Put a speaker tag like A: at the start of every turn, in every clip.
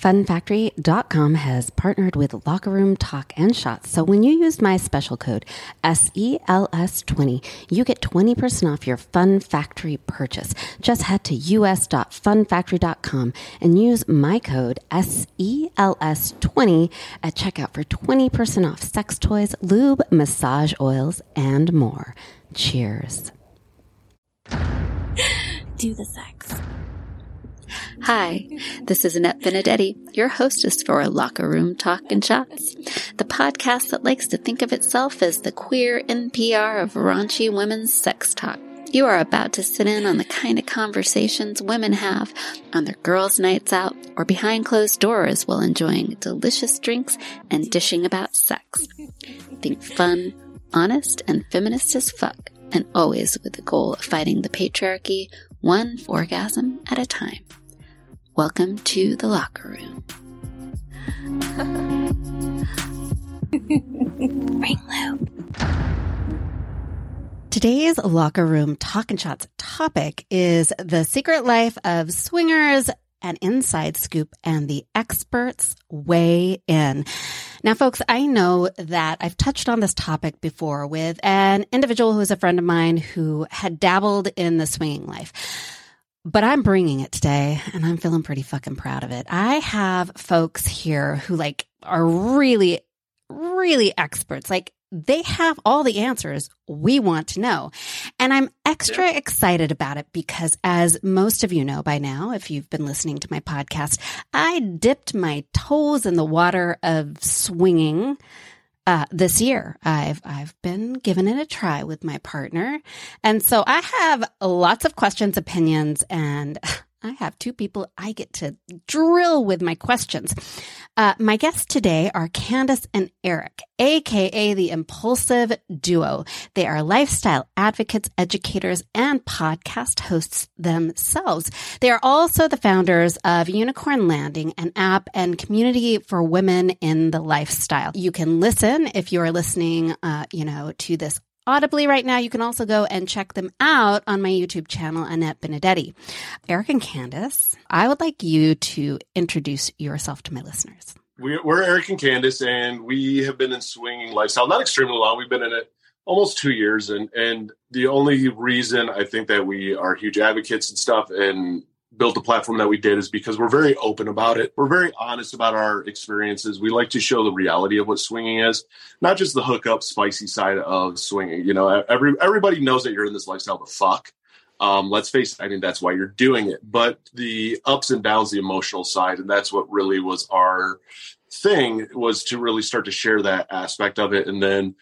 A: FunFactory.com has partnered with Locker Room Talk and Shots. So when you use my special code SELS20, you get 20% off your Fun Factory purchase. Just head to us.funfactory.com and use my code SELS20 at checkout for 20% off sex toys, lube, massage oils, and more. Cheers.
B: Do the sex. Hi, this is Annette Benedetti, your hostess for Locker Room Talk and Shots, the podcast that likes to think of itself as the queer NPR of raunchy women's sex talk. You are about to sit in on the kind of conversations women have on their girls' nights out or behind closed doors while enjoying delicious drinks and dishing about sex. Think fun, honest, and feminist as fuck, and always with the goal of fighting the patriarchy one orgasm at a time. Welcome to the locker room. Ring loop.
A: Today's locker room talk and shots topic is the secret life of swingers, an inside scoop, and the experts weigh in. Now, folks, I know that I've touched on this topic before with an individual who is a friend of mine who had dabbled in the swinging life but I'm bringing it today and I'm feeling pretty fucking proud of it. I have folks here who like are really, really experts. Like they have all the answers we want to know. And I'm extra excited about it because as most of you know by now, if you've been listening to my podcast, I dipped my toes in the water of swinging uh, this year. I've I've been giving it a try with my partner, and so I have lots of questions, opinions, and I have two people I get to drill with my questions. Uh, my guests today are Candace and Eric, aka the Impulsive Duo. They are lifestyle advocates, educators, and podcast hosts themselves. They are also the founders of Unicorn Landing, an app and community for women in the lifestyle. You can listen if you are listening, uh, you know, to this audibly right now. You can also go and check them out on my YouTube channel, Annette Benedetti. Eric and Candace, I would like you to introduce yourself to my listeners.
C: We're Eric and Candace, and we have been in swinging lifestyle not extremely long. We've been in it almost two years, and and the only reason I think that we are huge advocates and stuff, and built the platform that we did is because we're very open about it. We're very honest about our experiences. We like to show the reality of what swinging is, not just the hookup, spicy side of swinging. You know, every everybody knows that you're in this lifestyle to fuck. Um, let's face it, I think that's why you're doing it. But the ups and downs, the emotional side, and that's what really was our thing was to really start to share that aspect of it. And then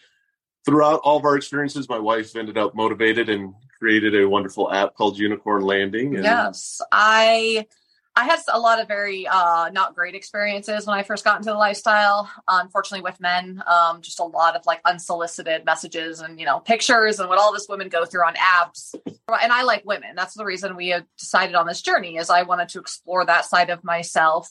C: throughout all of our experiences, my wife ended up motivated and created a wonderful app called Unicorn Landing.
D: And- yes, I I had a lot of very uh, not great experiences when I first got into the lifestyle. unfortunately, with men, um, just a lot of like unsolicited messages and you know pictures and what all this women go through on apps. And I like women. That's the reason we decided on this journey. Is I wanted to explore that side of myself.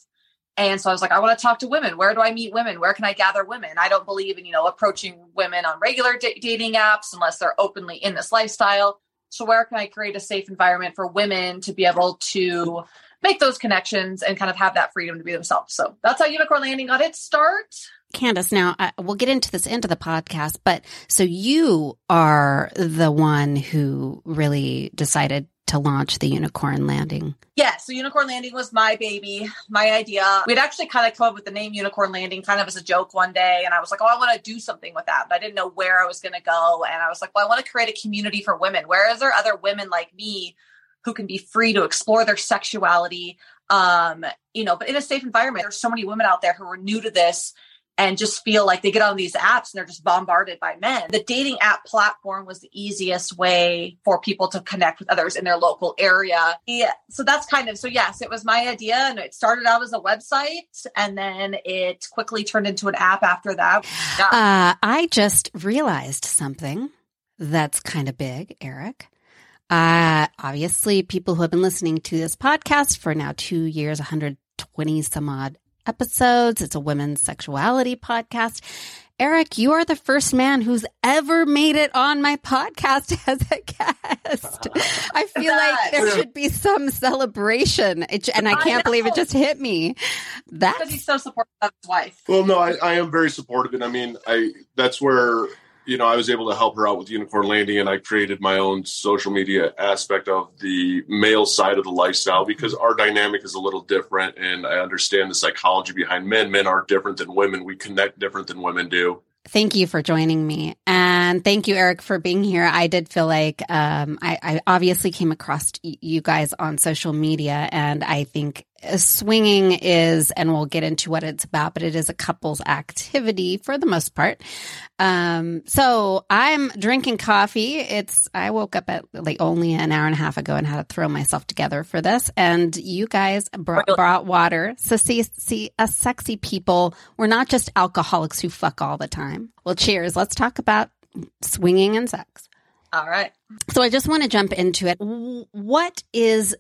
D: And so I was like, I want to talk to women. Where do I meet women? Where can I gather women? I don't believe in, you know, approaching women on regular d- dating apps unless they're openly in this lifestyle. So where can I create a safe environment for women to be able to make those connections and kind of have that freedom to be themselves? So that's how Unicorn Landing got its start.
A: Candace, now uh, we'll get into this into the podcast, but so you are the one who really decided to launch the Unicorn Landing?
D: Yeah, so Unicorn Landing was my baby, my idea. We'd actually kind of come up with the name Unicorn Landing kind of as a joke one day. And I was like, oh, I want to do something with that. But I didn't know where I was going to go. And I was like, well, I want to create a community for women. Where is there other women like me who can be free to explore their sexuality? Um, you know, but in a safe environment. There's so many women out there who are new to this and just feel like they get on these apps and they're just bombarded by men. The dating app platform was the easiest way for people to connect with others in their local area. Yeah, so that's kind of so yes, it was my idea and it started out as a website and then it quickly turned into an app after that.
A: Yeah. Uh, I just realized something that's kind of big, Eric. Uh, obviously, people who have been listening to this podcast for now two years, 120 some odd episodes. It's a women's sexuality podcast. Eric, you are the first man who's ever made it on my podcast as a guest. I feel like there should be some celebration. It, and I can't I believe it just hit me. That's
D: because he's so supportive of his wife.
C: Well, no, I, I am very supportive. And I mean, I, that's where you know, I was able to help her out with Unicorn Landing, and I created my own social media aspect of the male side of the lifestyle because our dynamic is a little different, and I understand the psychology behind men. Men are different than women. We connect different than women do.
A: Thank you for joining me. And thank you, Eric, for being here. I did feel like um, I, I, obviously came across you guys on social media, and I think swinging is, and we'll get into what it's about, but it is a couples activity for the most part. Um, so I'm drinking coffee. It's, I woke up at like only an hour and a half ago and had to throw myself together for this. And you guys brought, brought water. So see, see us sexy people. We're not just alcoholics who fuck all the time. Well, cheers. Let's talk about swinging and sex.
D: All right.
A: So I just want to jump into it. What is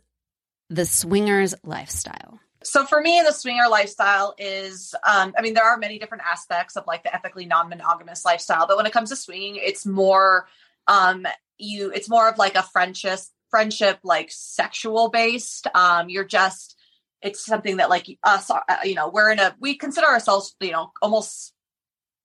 A: the swingers lifestyle?
D: So for me, the swinger lifestyle is, um, I mean, there are many different aspects of like the ethically non-monogamous lifestyle, but when it comes to swinging, it's more, um, you, it's more of like a friendship, friendship, like sexual based. Um, you're just, it's something that like us, uh, you know, we're in a, we consider ourselves, you know, almost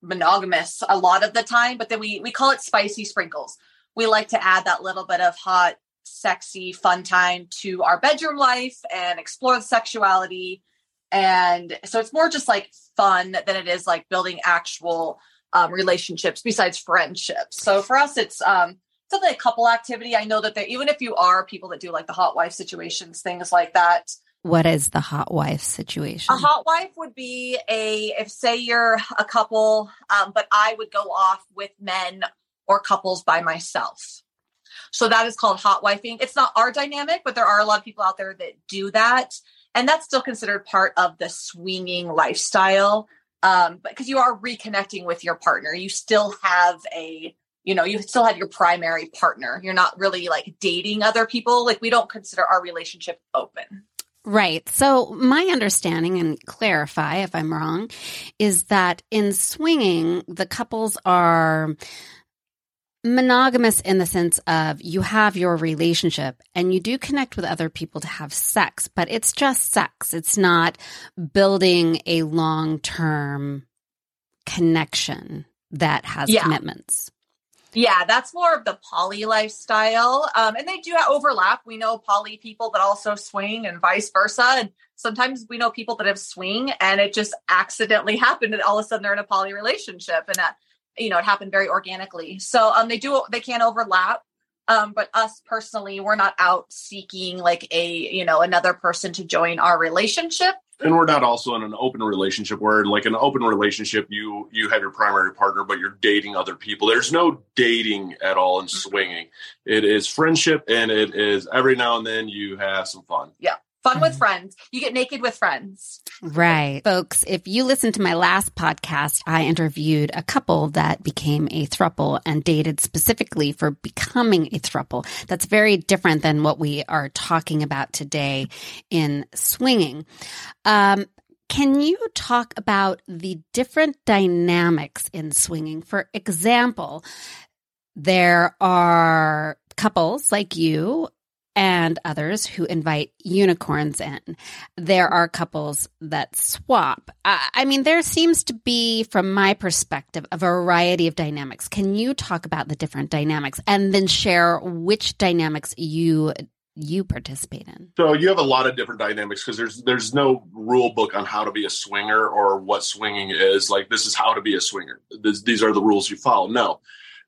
D: monogamous a lot of the time, but then we, we call it spicy sprinkles. We like to add that little bit of hot sexy, fun time to our bedroom life and explore the sexuality. And so it's more just like fun than it is like building actual um, relationships besides friendships. So for us, it's um, something like couple activity. I know that there, even if you are people that do like the hot wife situations, things like that.
A: What is the hot wife situation?
D: A hot wife would be a if say you're a couple, um, but I would go off with men or couples by myself. So that is called hot wifing. It's not our dynamic, but there are a lot of people out there that do that. And that's still considered part of the swinging lifestyle. Um, because you are reconnecting with your partner. You still have a, you know, you still have your primary partner. You're not really like dating other people. Like we don't consider our relationship open.
A: Right. So, my understanding, and clarify if I'm wrong, is that in swinging, the couples are monogamous in the sense of you have your relationship and you do connect with other people to have sex, but it's just sex. It's not building a long term connection that has yeah. commitments.
D: Yeah, that's more of the poly lifestyle. Um, and they do overlap. We know poly people that also swing and vice versa. And sometimes we know people that have swing and it just accidentally happened and all of a sudden they're in a poly relationship. And that you know it happened very organically. So um they do they can overlap. Um but us personally we're not out seeking like a you know another person to join our relationship.
C: And we're not also in an open relationship where like an open relationship you you have your primary partner but you're dating other people. There's no dating at all in mm-hmm. swinging. It is friendship and it is every now and then you have some fun.
D: Yeah Fun with mm-hmm. friends. You get naked with friends.
A: Right. Folks, if you listen to my last podcast, I interviewed a couple that became a thruple and dated specifically for becoming a thruple. That's very different than what we are talking about today in swinging. Um, can you talk about the different dynamics in swinging? For example, there are couples like you and others who invite unicorns in. There are couples that swap. I mean, there seems to be, from my perspective, a variety of dynamics. Can you talk about the different dynamics and then share which dynamics you you participate in?
C: So you have a lot of different dynamics because there's there's no rule book on how to be a swinger or what swinging is. Like this is how to be a swinger. This, these are the rules you follow. No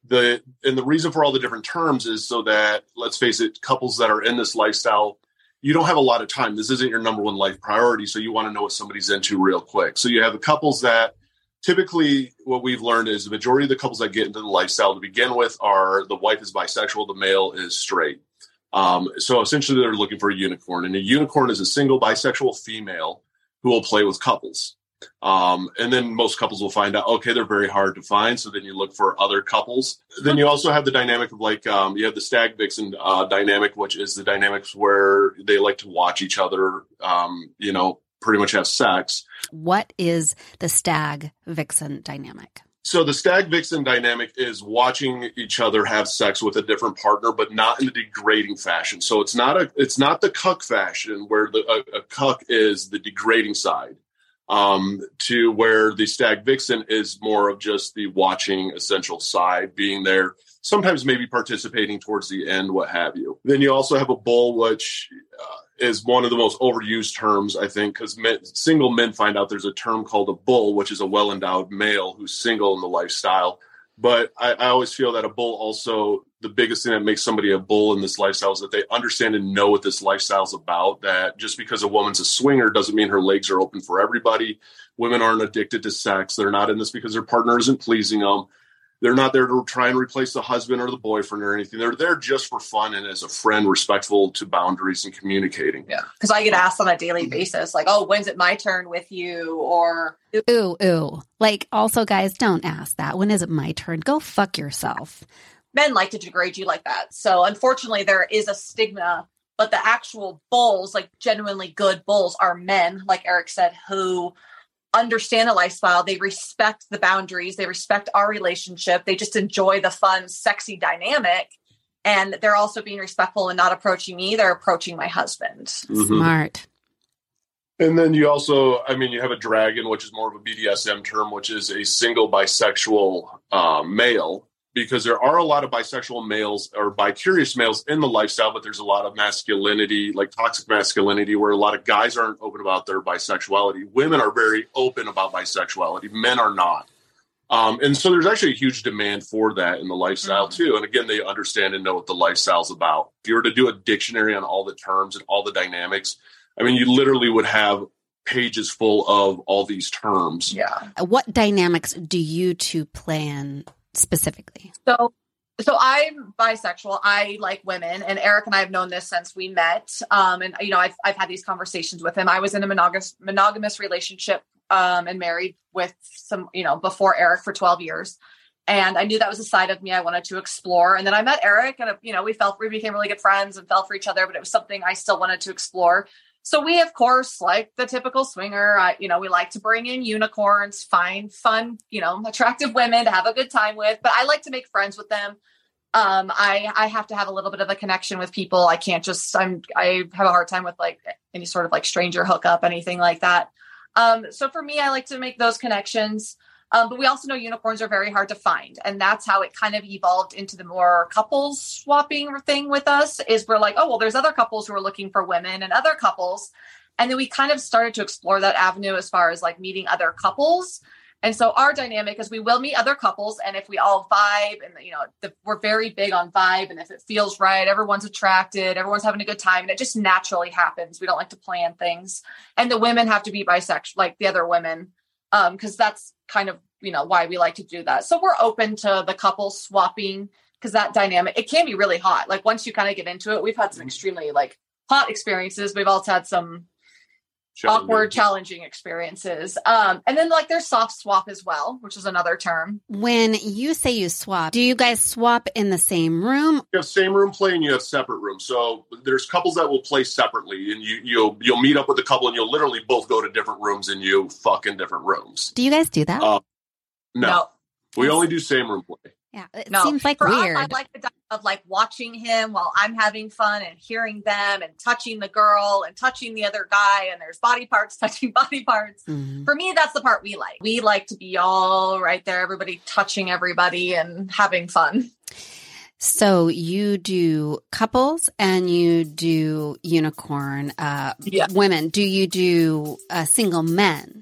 C: the and the reason for all the different terms is so that let's face it couples that are in this lifestyle you don't have a lot of time. This isn't your number one life priority so you want to know what somebody's into real quick. So you have the couples that typically what we've learned is the majority of the couples that get into the lifestyle to begin with are the wife is bisexual the male is straight. Um, so essentially they're looking for a unicorn and a unicorn is a single bisexual female who will play with couples um, and then most couples will find out, okay, they're very hard to find. So then you look for other couples. Then you also have the dynamic of like, um, you have the stag vixen uh, dynamic, which is the dynamics where they like to watch each other, um, you know, pretty much have sex.
A: What is the stag vixen dynamic?
C: So the stag vixen dynamic is watching each other have sex with a different partner, but not in a degrading fashion. So it's not a it's not the cuck fashion where the a, a cuck is the degrading side, um, to where the stag vixen is more of just the watching essential side, being there, sometimes maybe participating towards the end, what have you. Then you also have a bull, which uh, is one of the most overused terms, I think, because single men find out there's a term called a bull, which is a well endowed male who's single in the lifestyle. But I, I, always feel that a bull also, the biggest thing that makes somebody a bull in this lifestyle is that they understand and know what this lifestyle is about. That just because a woman's a swinger doesn't mean her legs are open for everybody. Women aren't addicted to sex. They're not in this because their partner isn't pleasing them they're not there to try and replace the husband or the boyfriend or anything. They're there just for fun and as a friend, respectful to boundaries and communicating.
D: Yeah. Cause I get asked on a daily basis, like, oh, when's it my turn with you? Or,
A: ooh, ooh. Like, also, guys, don't ask that. When is it my turn? Go fuck yourself.
D: Men like to degrade you like that. So, unfortunately, there is a stigma, but the actual bulls, like genuinely good bulls, are men, like Eric said, who understand the lifestyle. They respect the boundaries. They respect our relationship. They just enjoy the fun, sexy dynamic. And they're also being respectful and not approaching me. They're approaching my husband.
A: Mm-hmm. Smart.
C: And then you also, I mean, you have a dragon, which is more of a BDSM term, which is a single bisexual uh, male because there are a lot of bisexual males or bi-curious males in the lifestyle, but there's a lot of masculinity, like toxic masculinity, where a lot of guys aren't open about their bisexuality. Women are very open about bisexuality. Men are not. Um, and so there's actually a huge demand for that in the lifestyle mm-hmm. too. And again, they understand and know what the lifestyle's about. If you were to do a dictionary on all the terms and all the dynamics, I mean, you literally would have pages full of all these terms.
D: Yeah.
A: What dynamics do you two plan specifically?
D: So so I'm bisexual. I like women, and Eric and I have known this since we met. Um, and you know, I've I've had these conversations with him. I was in a monogamous monogamous relationship um, and married with some, you know, before Eric for 12 years, and I knew that was a side of me I wanted to explore. And then I met Eric, and you know, we felt we became really good friends and fell for each other. But it was something I still wanted to explore. So we, of course, like the typical swinger, I, you know, we like to bring in unicorns, find fun, you know, attractive women to have a good time with. But I like to make friends with them. Um, I I have to have a little bit of a connection with people. I can't just I'm I have a hard time with like any sort of like stranger hookup, anything like that. Um, so for me, I like to make those connections. Um, but we also know unicorns are very hard to find. And that's how it kind of evolved into the more couples swapping thing with us is we're like, oh, well, there's other couples who are looking for women and other couples. And then we kind of started to explore that avenue as far as like meeting other couples. And so our dynamic is we will meet other couples, and if we all vibe, and you know, the, we're very big on vibe, and if it feels right, everyone's attracted, everyone's having a good time, and it just naturally happens. We don't like to plan things, and the women have to be bisexual, like the other women, because um, that's kind of you know why we like to do that. So we're open to the couple swapping because that dynamic it can be really hot. Like once you kind of get into it, we've had some mm-hmm. extremely like hot experiences. We've also had some challenging. awkward, challenging experiences. Um, and then like there's soft swap as well, which is another term.
A: When you say you swap, do you guys swap in the same room?
C: You have same room play and you have separate rooms. So there's couples that will play separately and you you'll you'll meet up with a couple and you'll literally both go to different rooms and you fuck in different rooms.
A: Do you guys do that?
C: Uh, no. no. We only do same room play.
A: Yeah, it no, seems like weird.
D: Us, I like the of like watching him while I'm having fun and hearing them and touching the girl and touching the other guy and there's body parts touching body parts. Mm-hmm. For me, that's the part we like. We like to be all right there, everybody touching everybody and having fun.
A: So you do couples and you do unicorn uh, yeah. women. Do you do uh, single men?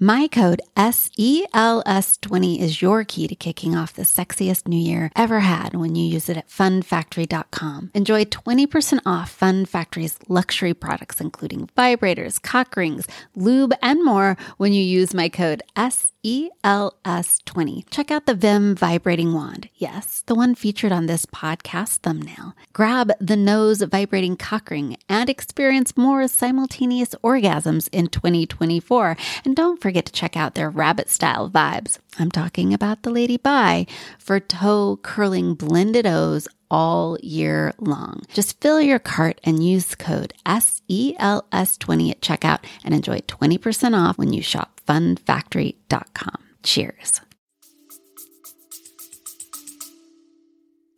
A: My code SELS20 is your key to kicking off the sexiest new year ever had when you use it at funfactory.com. Enjoy 20% off Fun Factory's luxury products, including vibrators, cock rings, lube, and more when you use my code SELS20. ELS20. Check out the Vim vibrating wand. Yes, the one featured on this podcast thumbnail. Grab the nose vibrating cock ring and experience more simultaneous orgasms in 2024. And don't
B: forget to check out their rabbit style vibes. I'm talking about the Lady Bi for toe curling blended O's all year long. Just fill your cart and use code SELS20 at checkout and enjoy 20% off when you shop funfactory.com. Cheers.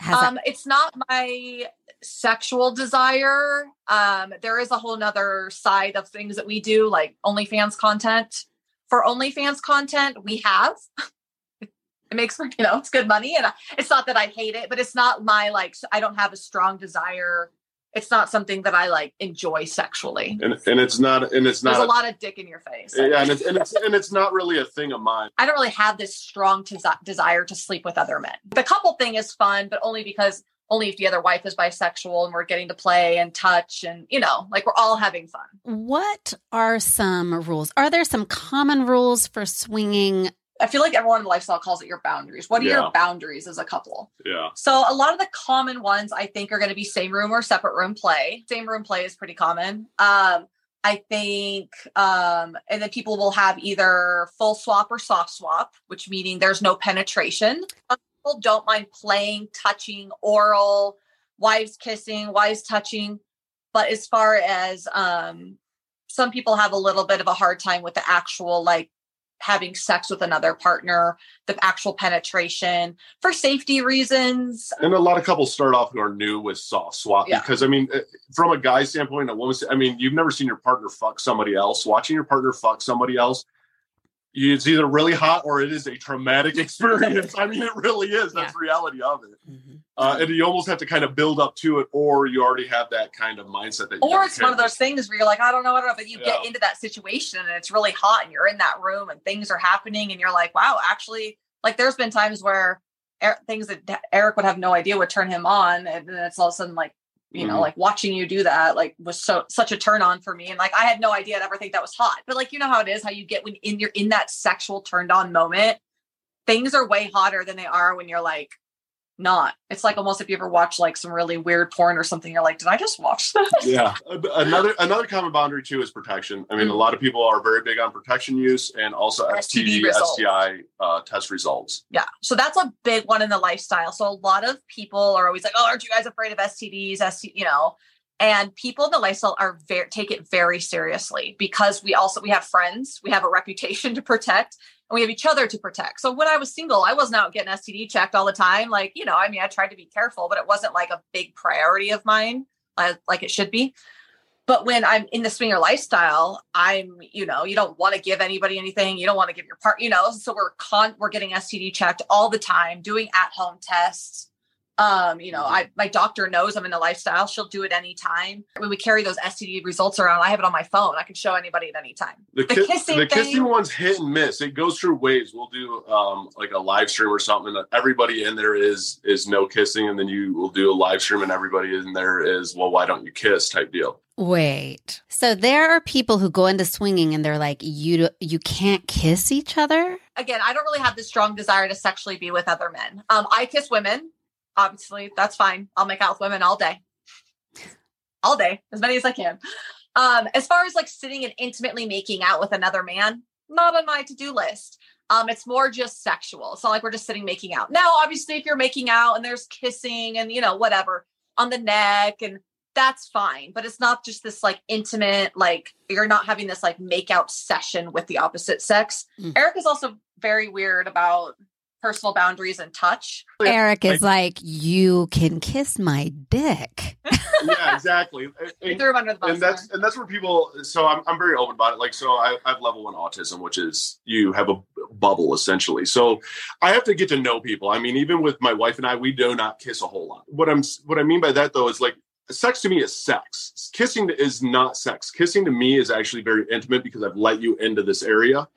D: um, it's not my sexual desire. Um, there is a whole nother side of things that we do, like OnlyFans content. For OnlyFans content, we have. it makes you know it's good money, and it's not that I hate it, but it's not my like. I don't have a strong desire. It's not something that I like enjoy sexually.
C: And and it's not and it's not
D: There's a, a lot of dick in your face.
C: Yeah, and it's, and it's and it's not really a thing of mine.
D: I don't really have this strong des- desire to sleep with other men. The couple thing is fun, but only because only if the other wife is bisexual and we're getting to play and touch and you know like we're all having fun
A: what are some rules are there some common rules for swinging
D: I feel like everyone in the lifestyle calls it your boundaries. What are yeah. your boundaries as a couple?
C: Yeah.
D: So a lot of the common ones I think are going to be same room or separate room play. Same room play is pretty common. Um, I think, um, and then people will have either full swap or soft swap, which meaning there's no penetration people don't mind playing, touching, oral, wives kissing, wives touching. But as far as um, some people have a little bit of a hard time with the actual like having sex with another partner, the actual penetration for safety reasons.
C: And a lot of couples start off who are new with soft swap yeah. because I mean, eh, from a guy's standpoint, a woman's, I mean, you've never seen your partner fuck somebody else. Watching your partner fuck somebody else it's either really hot or it is a traumatic experience. I mean, it really is. That's yeah. reality of it. Mm-hmm. Uh, and you almost have to kind of build up to it, or you already have that kind of mindset that.
D: or it's one of those things where you're like, I don't know, I don't know, but you yeah. get into that situation and it's really hot, and you're in that room and things are happening, and you're like, wow, actually, like there's been times where er- things that Eric would have no idea would turn him on, and then it's all of a sudden like you know mm-hmm. like watching you do that like was so such a turn on for me and like i had no idea i'd ever think that was hot but like you know how it is how you get when in you're in that sexual turned on moment things are way hotter than they are when you're like not. It's like almost if you ever watch like some really weird porn or something, you're like, did I just watch that?
C: yeah. Another another common boundary too is protection. I mean, mm-hmm. a lot of people are very big on protection use and also STD, STI uh, test results.
D: Yeah. So that's a big one in the lifestyle. So a lot of people are always like, oh, aren't you guys afraid of STDs? ST, you know, and people in the lifestyle are very take it very seriously because we also we have friends we have a reputation to protect and we have each other to protect. So when i was single i wasn't out getting std checked all the time. Like you know i mean i tried to be careful but it wasn't like a big priority of mine uh, like it should be. But when i'm in the swinger lifestyle i'm you know you don't want to give anybody anything. You don't want to give your part you know so we're con we're getting std checked all the time doing at home tests um, you know, I my doctor knows I'm in the lifestyle. She'll do it anytime. When we carry those STD results around, I have it on my phone. I can show anybody at any time.
C: The, the ki- kissing, the kissing one's hit and miss. It goes through waves. We'll do um, like a live stream or something. Everybody in there is is no kissing, and then you will do a live stream, and everybody in there is well, why don't you kiss type deal.
A: Wait. So there are people who go into swinging and they're like, you you can't kiss each other.
D: Again, I don't really have the strong desire to sexually be with other men. Um, I kiss women obviously that's fine. I'll make out with women all day. All day, as many as I can. Um, as far as like sitting and intimately making out with another man, not on my to-do list. Um, it's more just sexual. It's not like we're just sitting making out. Now, obviously, if you're making out and there's kissing and you know, whatever on the neck and that's fine. But it's not just this like intimate, like you're not having this like make out session with the opposite sex. Mm. Eric is also very weird about personal boundaries and touch.
A: Eric is like, you can kiss my dick.
C: yeah, exactly.
D: And, threw him under the bus.
C: And that's and that's where people. So I'm I'm very open about it. Like, so I, I have level one autism, which is you have a bubble essentially. So I have to get to know people. I mean, even with my wife and I, we do not kiss a whole lot. What I'm what I mean by that though is like sex to me is sex. Kissing is not sex. Kissing to me is actually very intimate because I've let you into this area.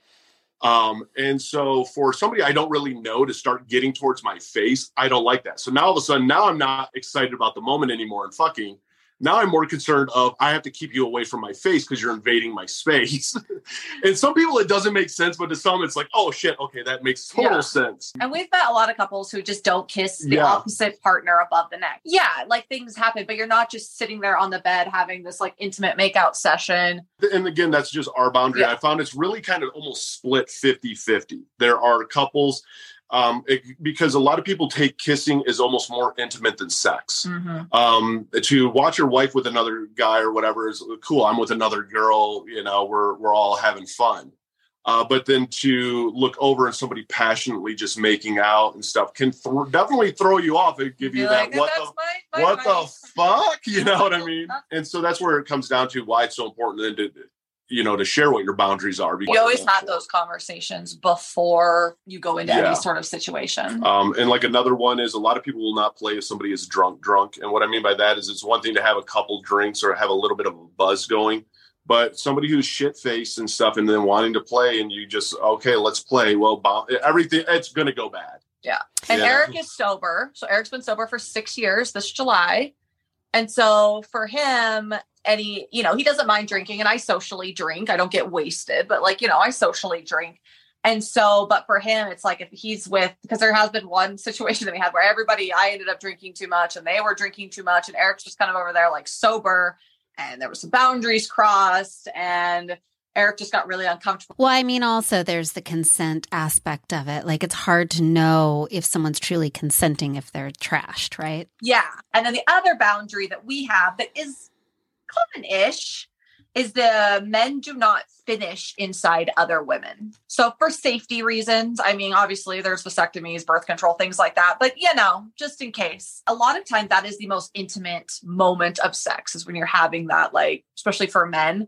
C: Um, and so for somebody I don't really know to start getting towards my face, I don't like that. So now all of a sudden, now I'm not excited about the moment anymore and fucking. Now I'm more concerned of I have to keep you away from my face because you're invading my space. and some people it doesn't make sense, but to some it's like, oh shit, okay, that makes total
D: Yeah.
C: sense.
D: And we've met a lot of couples who just don't kiss the
C: Yeah.
D: opposite partner above the neck. Yeah, like things happen, but you're not just sitting there on the bed having this like intimate makeout session.
C: And again, that's just our boundary.
D: Yeah.
C: I found it's really kind of almost split 50 50. There are couples, um, it- because a lot of people take kissing as almost more intimate than sex. um to watch your wife with another guy or whatever is cool. I'm with another girl you know we're we're all having fun. Uh, but then to look over and somebody passionately just making out and stuff can th- definitely throw you off and give you
D: like,
C: that what the
D: my- my
C: what the fuck? You know what i mean? And so that's where it comes down to why it's so important then to you know to share what your boundaries are
D: You always have those conversations before you go into
C: Yeah.
D: any sort of situation.
C: Um, and like another one is a lot of people will not play if somebody is drunk, drunk. And what I mean by that is it's one thing to have a couple drinks or have a little bit of a buzz going, but somebody who's shit faced and stuff and then wanting to play and you just, okay, let's play. Well, everything, it's going to go bad.
D: Yeah, and
C: Yeah.
D: Eric is sober. So Eric's been sober for six years this July. And so for him, he, you know, he doesn't mind drinking, and I socially drink. I don't get wasted, but like, you know, I socially drink. And so, but for him, it's like if he's with, because there has been one situation that we had where everybody, I ended up drinking too much and they were drinking too much, and Eric's just kind of over there like sober, and there were some boundaries crossed, and Eric just got really uncomfortable.
A: Well, I mean, also there's the consent aspect of it. Like, it's hard to know if someone's truly consenting if they're trashed, right?
D: Yeah. And then the other boundary that we have that is common ish is the men do not finish inside other women. So, for safety reasons, I mean, obviously there's vasectomies, birth control, things like that. But, you know, just in case, a lot of times that is the most intimate moment of sex is when you're having that, like, especially for men.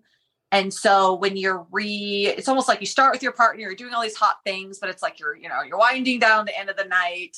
D: And so when you're re, it's almost like you start with your partner, you're doing all these hot things, but it's like you're, you know, you're winding down the end of the night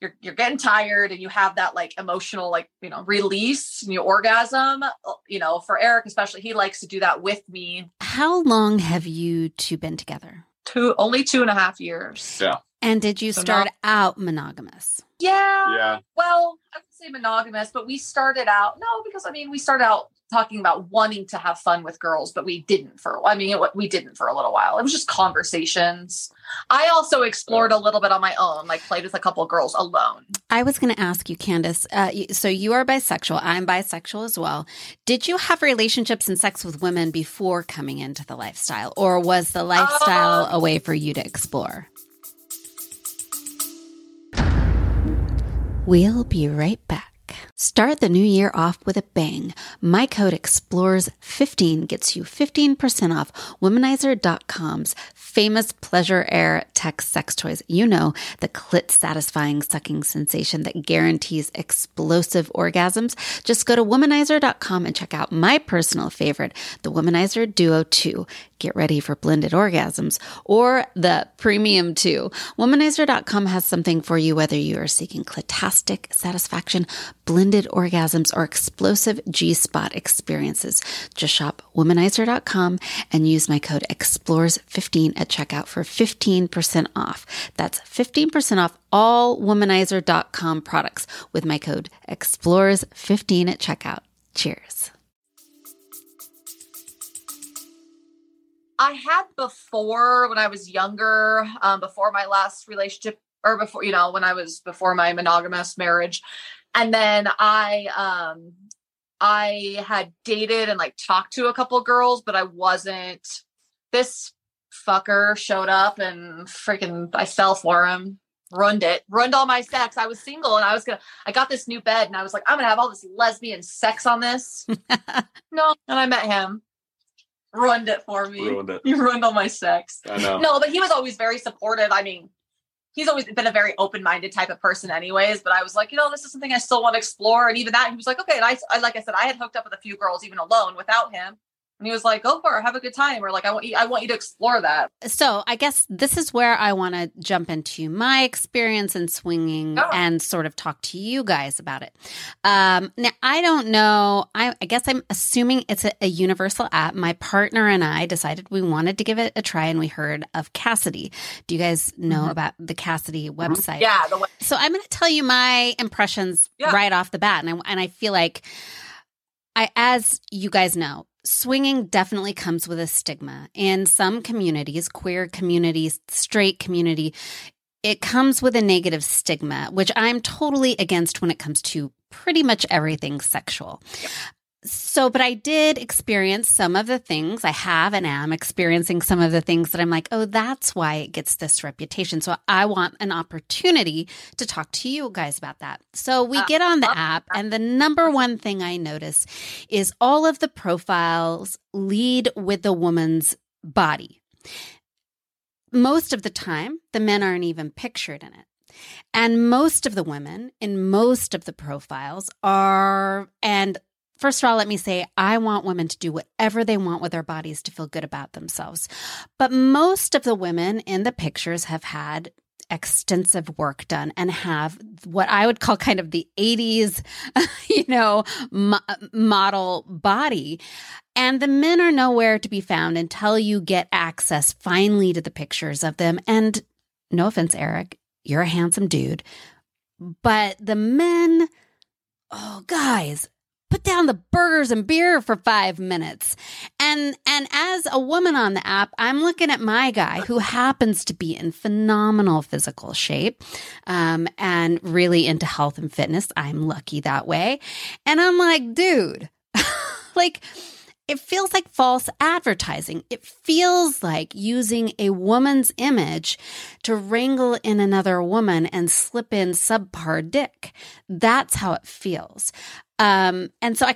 D: you're you're getting tired and you have that like emotional like you know release and you orgasm uh, you know for eric especially he likes to do that with me
A: How long have you two been together?
D: two only two and a half years
C: Yeah.
A: And did you
D: So
A: start
D: now-
A: out monogamous?
D: yeah
C: Yeah.
D: well i would say monogamous but we started out no because i mean we started out talking about wanting to have fun with girls but we didn't for i mean it, we didn't for a little while it was just conversations i also explored a little bit on my own like played with a couple of girls alone
A: I was going to ask you, Candace. Uh, so you are bisexual. I'm bisexual as well. Did you have relationships and sex with women before coming into the lifestyle, or was the lifestyle
D: Um,
A: a way for you to explore? We'll be right back. Start the new year off with a bang. My code EXPLORES15 gets you 15% off womanizer.com's famous pleasure air tech sex toys. You know, the clit satisfying sucking sensation that guarantees explosive orgasms. Just go to womanizer.com and check out my personal favorite, the Womanizer Duo 2. Get ready for blended orgasms or the Premium 2. Womanizer.com has something for you whether you are seeking clitastic satisfaction, blended orgasms, or explosive G spot experiences. Just shop womanizer.com and use my code EXPLORES15 at checkout for 15% off. That's 15% off all womanizer.com products with my code EXPLORES15 at checkout. Cheers.
D: I had before when I was younger, um, before my last relationship, or before you know when I was before my monogamous marriage, and then I um I had dated and like talked to a couple girls, but I wasn't. This fucker showed up and freaking I fell for him. Ruined it, ruined all my sex. I was single and I was gonna. I got this new bed and I was like, I'm gonna have all this lesbian sex on this. no, and I met him. Ruined it for me.
C: Ruined it.
D: You ruined all my sex.
C: I know.
D: No, but he was always very supportive. I mean, he's always been a very open-minded type of person anyways, but I was like, you know, this is something I still want to explore. And even that, he was like, okay. And I, I like I said, I had hooked up with a few girls even alone without him. And he was like, go for it, have a good time. Or like, I want you, I want you to explore that.
A: So I guess this is where I want to jump into my experience in swinging
D: Oh.
A: and sort of talk to you guys about it. Um, now I don't know. I, I guess I'm assuming it's a, a universal app. My partner and I decided we wanted to give it a try, and we heard of Kasidie. Do you guys know
D: Mhm.
A: about the Kasidie website?
D: Yeah, the
A: So I'm going to tell you my impressions
D: Yeah.
A: right off the bat, and I, and I feel like I, as you guys know, swinging definitely comes with a stigma. In some communities, queer communities, straight community, it comes with a negative stigma, which I'm totally against when it comes to pretty much everything sexual. So, but I did experience some of the things I have and am experiencing some of the things that I'm like, oh, that's why it gets this reputation. So I want an opportunity to talk to you guys about that. So we uh, get on the app, and the number one thing I notice is all of the profiles lead with the woman's body. Most of the time, the men aren't even pictured in it. And most of the women in most of the profiles are, and First of all, let me say, I want women to do whatever they want with their bodies to feel good about themselves. But most of the women in the pictures have had extensive work done and have what I would call kind of the 80s, you know, mo- model body. And the men are nowhere to be found until you get access finally to the pictures of them. And no offense, Eric, you're a handsome dude. But the men, oh, guys, put down the burgers and beer for five minutes. And and as a woman on the app, I'm looking at my guy who happens to be in phenomenal physical shape um, and really into health and fitness. I'm lucky that way. And I'm like, dude, like it feels like false advertising. It feels like using a woman's image to wrangle in another woman and slip in subpar dick. That's how it feels. Um, and so I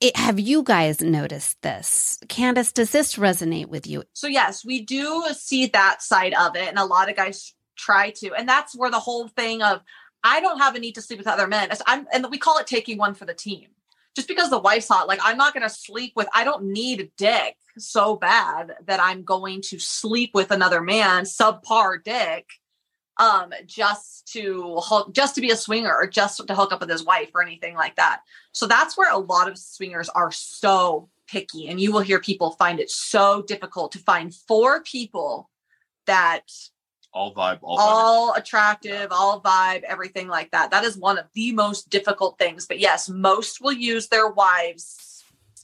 A: it, have you guys noticed this? Candace, does this resonate with you?
D: So yes, we do see that side of it, and a lot of guys try to, and that's where the whole thing of I don't have a need to sleep with other men. I'm, and we call it taking one for the team. Just because the wife's hot, like I'm not going to sleep with. I don't need a dick so bad that I'm going to sleep with another man, subpar dick, um just to hook, just to be a swinger or just to hook up with his wife or anything like that so that's where a lot of swingers are so picky and you will hear people find it so difficult to find four people that
C: all vibe all,
D: all vibe. attractive yeah. all vibe everything like that that is one of the most difficult things but yes most will use their wives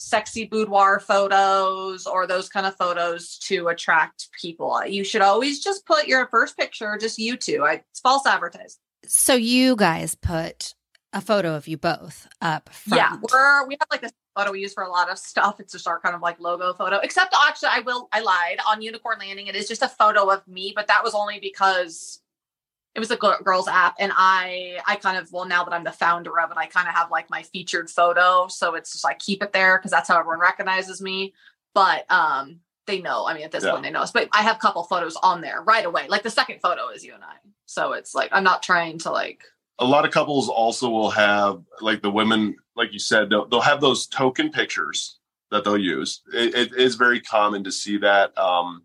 D: sexy boudoir photos or those kind of photos to attract people. You should always just put your first picture, just you two. I, it's false advertising.
A: So you guys put a photo of you both up front.
D: Yeah, we're we have like a photo we use for a lot of stuff. It's just our kind of like logo photo. Except actually, I will I lied on Unicorn Landing. It is just a photo of me, but that was only because it was a girls app and i i kind of well now that i'm the founder of it i kind of have like my featured photo so it's just like keep it there because that's how everyone recognizes me. But um they know i mean at this yeah. point they know us but i have a couple photos on there right away like the second photo is you and i. So it's like i'm not trying to like
C: a lot of couples also will have like the women like you said they'll, they'll have those token pictures that they'll use. It, it is very common to see that um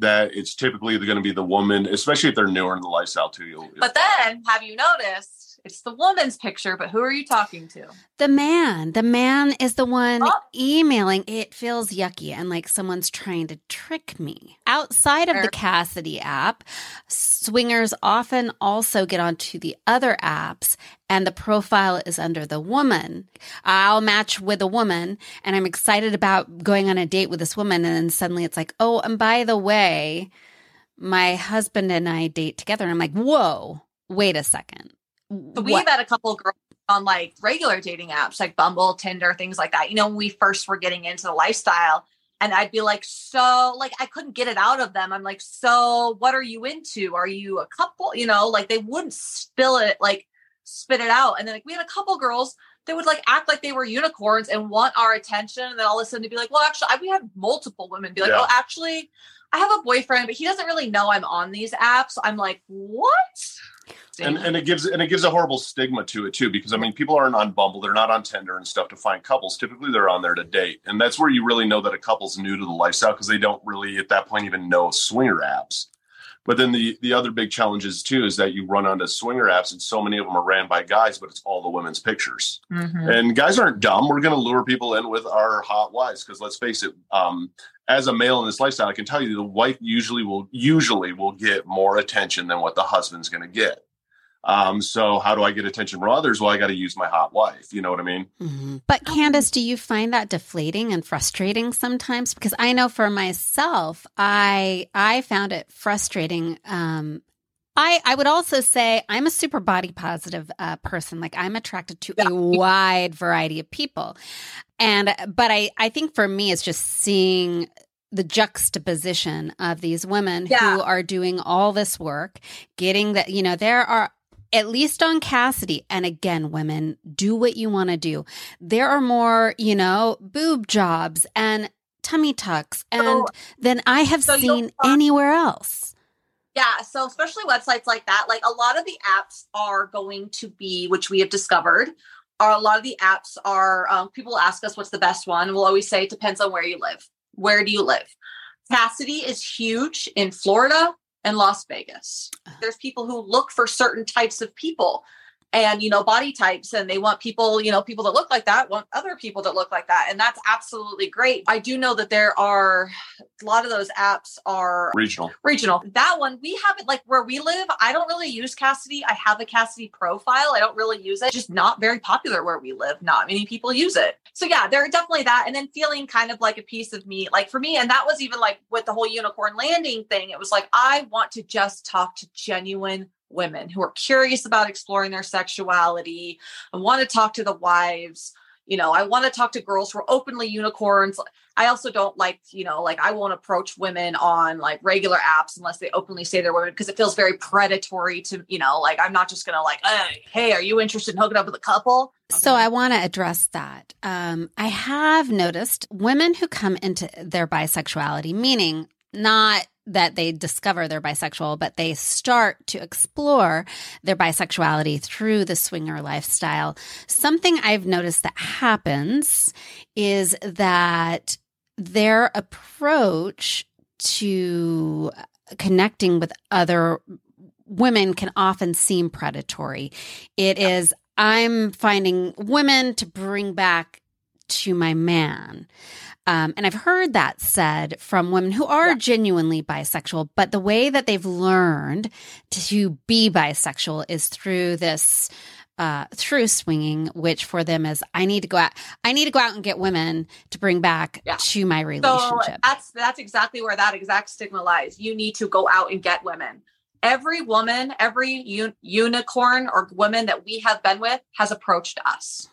C: that it's typically going to be the woman, especially if they're newer in the lifestyle too. You'll,
D: but then, have you noticed it's the woman's picture, but who are you talking to?
A: The man. The man is the one oh. emailing. It feels yucky and like someone's trying to trick me. Outside of the Kasidie app, swingers often also get onto the other apps and the profile is under the woman. I'll match with a woman and I'm excited about going on a date with this woman. And then suddenly it's like, oh, and by the way, my husband and I date together. And I'm like, whoa, wait a second
D: so we've had a couple girls on like regular dating apps like Bumble, Tinder, things like that. You know, when we first were getting into the lifestyle, and I'd be like, so like I couldn't get it out of them. I'm like, so what are you into? Are you a couple? You know, like they wouldn't spill it, like spit it out. And then like we had a couple girls they would like act like they were unicorns and want our attention. And then all of a sudden to be like, well, actually, I, we had multiple women be like, yeah. oh, actually, I have a boyfriend, but he doesn't really know I'm on these apps. I'm like, what?
C: And and it gives and it gives a horrible stigma to it too because I mean people aren't on Bumble, they're not on Tinder and stuff to find couples. Typically, they're on there to date, and that's where you really know that a couple's new to the lifestyle because they don't really at that point even know swinger apps. But then the the other big challenges too is that you run onto swinger apps and so many of them are ran by guys, but it's all the women's pictures. Mm-hmm. And guys aren't dumb. We're going to lure people in with our hot wives because let's face it, um, as a male in this lifestyle, I can tell you the wife usually will usually will get more attention than what the husband's going to get. Um, so how do I get attention from others? Well, I got to use my hot wife. You know what I mean?
A: Mm-hmm. But Candace, do you find that deflating and frustrating sometimes? Because I know for myself, I I found it frustrating. Um, I I would also say I'm a super body positive uh, person. Like I'm attracted to a wide variety of people, and but I I think for me it's just seeing the juxtaposition of these women
D: Yeah.
A: who are doing all this work, getting that, you know, there are at least on Kasidie, and again, women, do what you want to do. There are more, you know, boob jobs and tummy tucks and
D: So-
A: than I have
D: so
A: seen anywhere else.
D: Yeah, so especially websites like that, like a lot of the apps are going to be, which we have discovered, are a lot of the apps are. Um, people ask us what's the best one. We'll always say it depends on where you live. Where do you live? Kasidie is huge in Florida and Las Vegas. There's people who look for certain types of people and you know body types and they want people you know people that look like that want other people that look like that and that's absolutely great i do know that there are a lot of those apps are
C: Regional.
D: regional. That one we have it like where we live. I don't really use Kasidie. I have a Kasidie profile. I don't really use it. Just not very popular where we live. Not many people use it. So yeah, there are definitely that. And then feeling kind of like a piece of me, like for me, and that was even like with the whole unicorn landing thing. It was like I want to just talk to genuine women who are curious about exploring their sexuality. I want to talk to the wives. You know, I want to talk to girls who are openly unicorns. I also don't like, you know, like I won't approach women on like regular apps unless they openly say they're women because it feels very predatory to, you know, like I'm not just gonna like, hey, hey, are you interested in hooking up with a couple?
A: So I want to address that. Um, I have noticed women who come into their bisexuality, meaning not that they discover they're bisexual, but they start to explore their bisexuality through the swinger lifestyle. Something I've noticed that happens is that their approach to connecting with other women can often seem predatory. It is, I'm finding women to bring back to my man. Um, and I've heard that said from women who are
D: Yeah.
A: genuinely bisexual, but the way that they've learned to be bisexual is through this. Uh, through swinging, which for them is, I need to go out. I need to go out and get women to bring back
D: Yeah.
A: to my relationship.
D: So that's that's exactly where that exact stigma lies. You need to go out and get women. Every woman, every un- unicorn or woman that we have been with has approached us.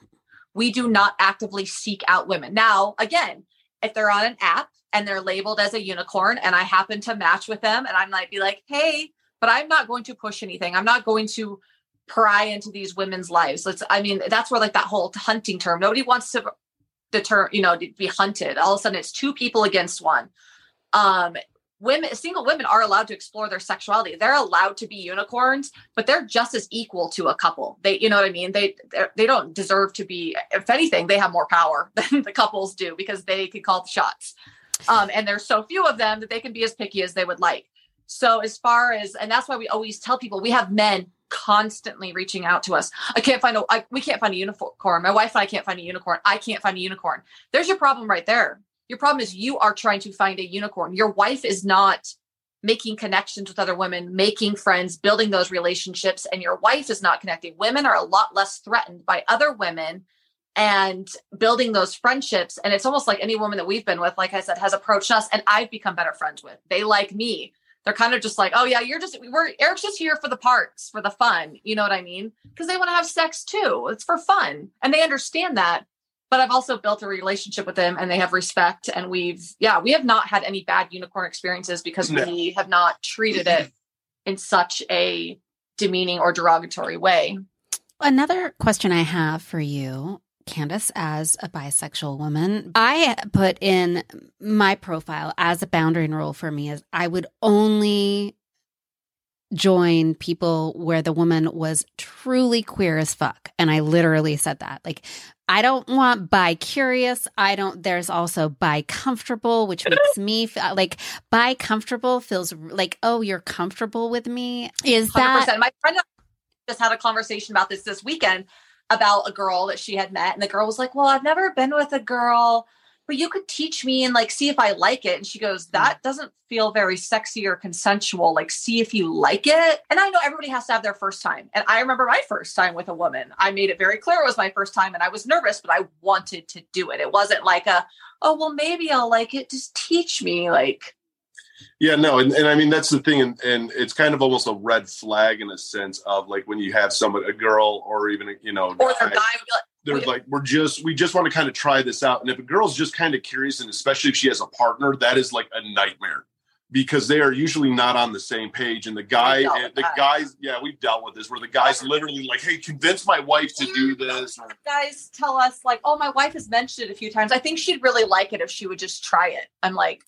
D: We do not actively seek out women. Now, again, if they're on an app and they're labeled as a unicorn and I happen to match with them and I might be like, hey, but I'm not going to push anything. I'm not going to pry into these women's lives. Let's, I mean, that's where like that whole hunting term, nobody wants to deter, you know, be hunted. All of a sudden it's two people against one. Um, women, single women are allowed to explore their sexuality. They're allowed to be unicorns, but they're just as equal to a couple. They, you know what I mean? They, they're- don't deserve to be, if anything, they have more power than the couples do because they can call the shots. Um, and there's so few of them that they can be as picky as they would like. So as far as, and that's why we always tell people we have men constantly reaching out to us. I can't find a, I, we can't find a unicorn. My wife and I can't find a unicorn. I can't find a unicorn. There's your problem right there. Your problem is you are trying to find a unicorn. Your wife is not making connections with other women, making friends, building those relationships, and your wife is not connecting. Women are a lot less threatened by other women and building those friendships. And it's almost like any woman that we've been with, like I said, has approached us and I've become better friends with. They like me. They're kind of just like, oh yeah, you're just we're Eric's just here for the parts, for the fun. You know what I mean? Because they want to have sex too. It's for fun. And they understand that. But I've also built a relationship with them and they have respect. And we've, yeah, we have not had any bad unicorn experiences because
C: No.
D: we have not treated it in such a demeaning or derogatory way.
A: Another question I have for you, Candace, as a bisexual woman, I put in my profile as a boundary and rule for me is I would only join people where the woman was truly queer as fuck. And I literally said that. Like, I don't want bi curious. I don't, there's also bi comfortable, which makes me feel uh, like bi comfortable feels like, oh, you're comfortable with me. Is
D: Hundred
A: that
D: percent. My friend just had a conversation about this this weekend about a girl that she had met, and the girl was like, "Well, I've never been with a girl but you could teach me and like see if I like it. And she goes, mm. that doesn't feel very sexy or consensual. Like, see if you like it. And I know everybody has to have their first time. And I remember my first time with a woman. I made it very clear it was my first time and I was nervous, but I wanted to do it. It wasn't like a, oh, well, maybe I'll like it. Just teach me. Like,
C: yeah, no, and, and I mean that's the thing, and, and it's kind of almost a red flag in a sense of like when you have somebody, a girl, or even you know,
D: or guy, guy like,
C: they're like, we're just we just want to kind of try this out, and if a girl's just kind of curious, and especially if she has a partner, that is like a nightmare because they are usually not on the same page. And the guy, and the that. guys, yeah, we've dealt with this where the guy's literally like, "Hey, convince my wife to do this."
D: Guys tell us like, "Oh, my wife has mentioned it a few times. I think she'd really like it if she would just try it." I'm like,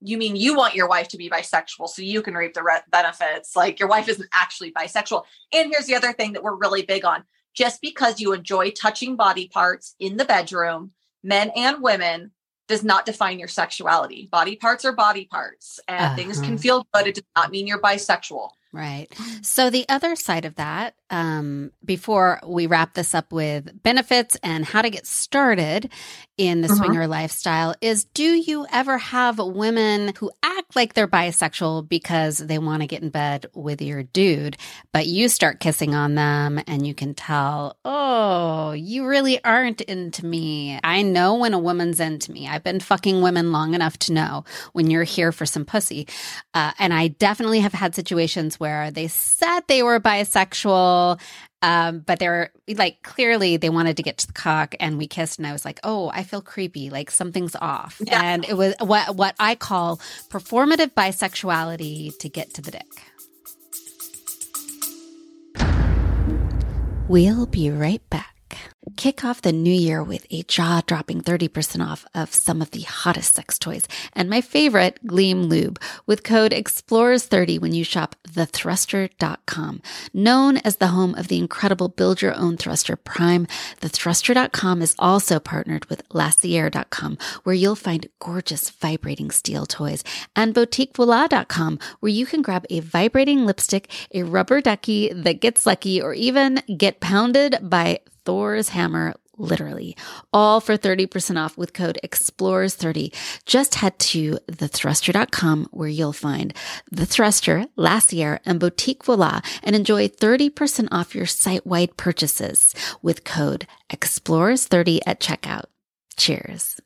D: you mean you want your wife to be bisexual so you can reap the re- benefits like your wife isn't actually bisexual and here's the other thing that we're really big on just because you enjoy touching body parts in the bedroom men and women does not define your sexuality body parts are body parts and uh-huh. things can feel good it does not mean you're bisexual
A: Right. So the other side of that, um, before we wrap this up with benefits and how to get started in the uh-huh. swinger lifestyle, is do you ever have women who act like they're bisexual because they want to get in bed with your dude, but you start kissing on them and you can tell, oh, you really aren't into me. I know when a woman's into me. I've been fucking women long enough to know when you're here for some pussy. Uh, and I definitely have had situations where where they said they were bisexual, um, but they're like clearly they wanted to get to the cock, and we kissed, and I was like, oh, I feel creepy, like something's off, yeah. and it was what what I call performative bisexuality to get to the dick. We'll be right back. Kick off the new year with a jaw dropping 30% off of some of the hottest sex toys and my favorite, Gleam Lube, with code EXPLORES30 when you shop thethruster.com. Known as the home of the incredible build your own thruster prime, thethruster.com is also partnered with lacier.com, where you'll find gorgeous vibrating steel toys, and boutiquevoila.com, where you can grab a vibrating lipstick, a rubber ducky that gets lucky, or even get pounded by Thor's hammer literally, all for 30% off with code EXPLORES30. Just head to thethruster.com where you'll find The Thruster, Lacier, and Boutique Voila and enjoy 30% off your site-wide purchases with code EXPLORES30 at checkout. Cheers.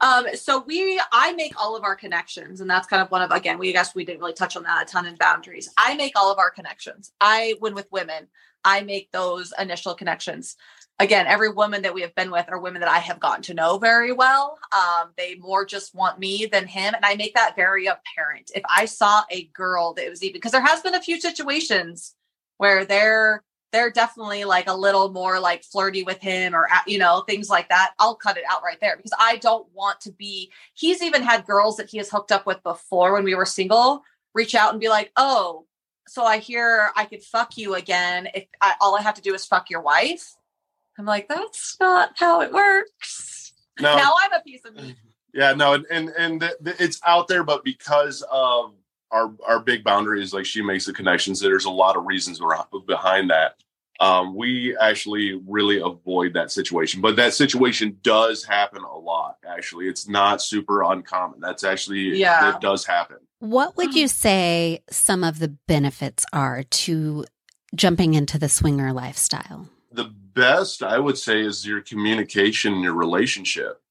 D: Um, so we, I make all of our connections, and that's kind of one of again, we guess we didn't really touch on that a ton in boundaries. I make all of our connections. I when with women, I make those initial connections. Again, every woman that we have been with are women that I have gotten to know very well. Um, they more just want me than him, and I make that very apparent. If I saw a girl that was even because there has been a few situations where they're they're definitely like a little more like flirty with him or you know things like that i'll cut it out right there because i don't want to be he's even had girls that he has hooked up with before when we were single reach out and be like oh so i hear i could fuck you again if I, all i have to do is fuck your wife? I'm like that's not how it works. No. now i'm a piece of meat.
C: Yeah no and and, and the, the, it's out there but because of our our big boundary is like she makes the connections. There's a lot of reasons behind that. Um, we actually really avoid that situation but that situation does happen a lot actually. It's not super uncommon. That's actually yeah. it does happen.
A: What would you say some of the benefits are to jumping into the swinger lifestyle?
C: The best i would say is your communication in your relationship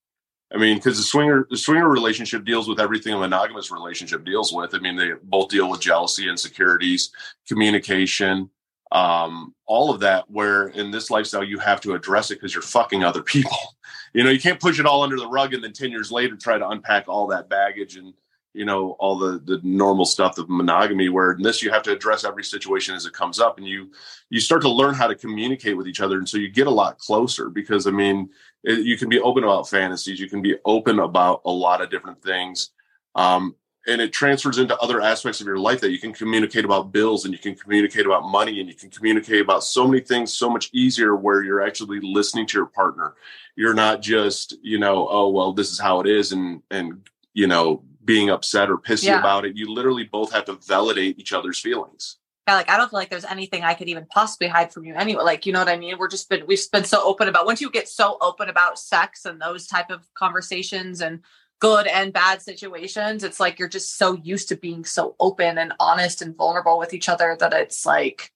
C: I mean, because the swinger the swinger relationship deals with everything a monogamous relationship deals with. I mean, they both deal with jealousy, insecurities, communication, um, all of that. Where in this lifestyle, you have to address it because you're fucking other people. You know, you can't push it all under the rug and then ten years later try to unpack all that baggage and you know all the the normal stuff of monogamy. Where in this, you have to address every situation as it comes up, and you you start to learn how to communicate with each other, and so you get a lot closer. Because I mean it, you can be open about fantasies. You can be open about a lot of different things. Um, and it transfers into other aspects of your life that you can communicate about bills and you can communicate about money and you can communicate about so many things so much easier where you're actually listening to your partner you're not just you know oh well this is how it is and and you know being upset or pissy yeah. about it you literally both have to validate each other's feelings
D: yeah, like I don't feel like there's anything I could even possibly hide from you anyway. Like, you know what I mean? We're just been we've been so open about once you get so open about sex and those type of conversations and good and bad situations, it's like you're just so used to being so open and honest and vulnerable with each other that it's like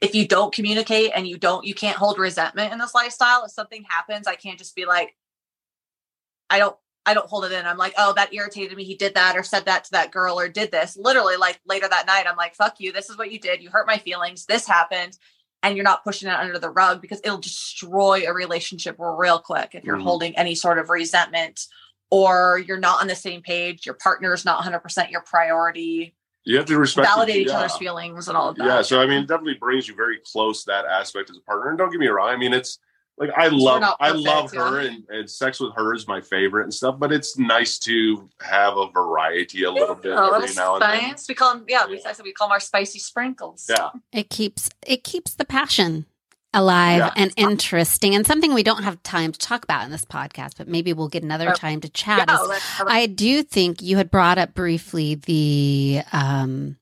D: if you don't communicate and you don't you can't hold resentment in this lifestyle if something happens i can't just be like i don't i don't hold it in i'm like oh that irritated me he did that or said that to that girl or did this literally like later that night i'm like fuck you this is what you did you hurt my feelings this happened and you're not pushing it under the rug because it'll destroy a relationship real quick if you're mm-hmm. holding any sort of resentment or you're not on the same page your partner is not 100% your priority
C: you have to respect
D: validate each yeah. other's feelings and all of that.
C: Yeah, so I mean, it definitely brings you very close that aspect as a partner. And don't get me wrong, I mean, it's like I love perfect, I love her yeah. and, and, sex with her is my favorite and stuff. But it's nice to have a variety a little bit
D: oh, every now spice. and then. We call them yeah, we, we call them our spicy sprinkles.
C: Yeah,
A: it keeps it keeps the passion alive yeah. and interesting and something we don't have time to talk about in this podcast but maybe we'll get another oh. time to chat yeah, i do think you had brought up briefly the um,